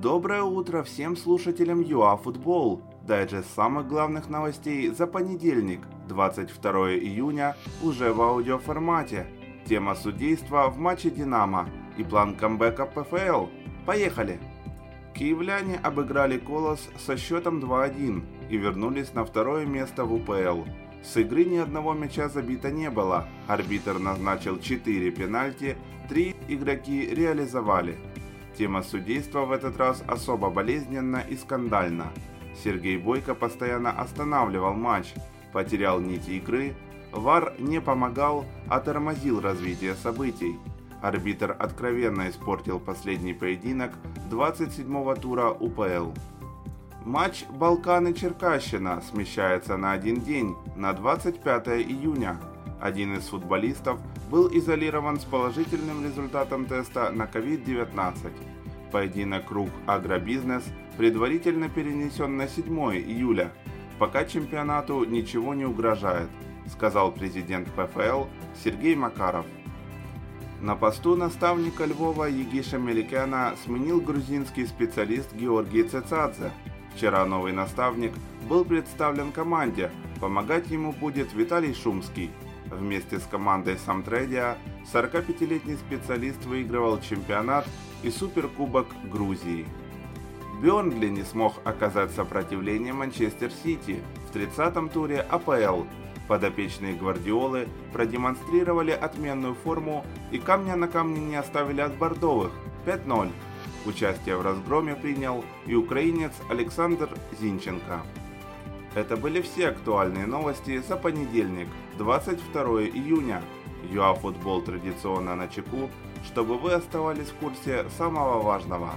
Доброе утро всем слушателям ЮАФутбол. Дайджест самых главных новостей за понедельник, 22 июня, уже в аудиоформате. Тема судейства в матче «Динамо» и план камбэка ПФЛ. Поехали! Киевляне обыграли Колос со счетом 2-1 и вернулись на второе место в УПЛ. С игры ни одного мяча забито не было. Арбитр назначил 4 пенальти, 3 игроки реализовали. Тема судейства в этот раз особо болезненна и скандальна. Сергей Бойко постоянно останавливал матч, потерял нити игры, ВАР не помогал, а тормозил развитие событий. Арбитр откровенно испортил последний поединок 27-го тура УПЛ. Матч Балканы-Черкащина смещается на один день, на 25 июня. Один из футболистов был изолирован с положительным результатом теста на COVID-19. Поединок круг «Агробизнес» предварительно перенесен на 7 июля, пока чемпионату ничего не угрожает, сказал президент ПФЛ Сергей Макаров. На посту наставника Львова Егиша Меликяна сменил грузинский специалист Георгий Цецадзе. Вчера новый наставник был представлен команде, помогать ему будет Виталий Шумский. Вместе с командой Самтредия 45-летний специалист выигрывал чемпионат и суперкубок Грузии. Бернли не смог оказать сопротивление Манчестер Сити в 30-м туре АПЛ. Подопечные Гвардиолы продемонстрировали отменную форму и камня на камне не оставили от бордовых 5-0. Участие в разгроме принял и украинец Александр Зинченко. Это были все актуальные новости за понедельник, 22 июня. ЮАФутбол традиционно на чеку, чтобы вы оставались в курсе самого важного.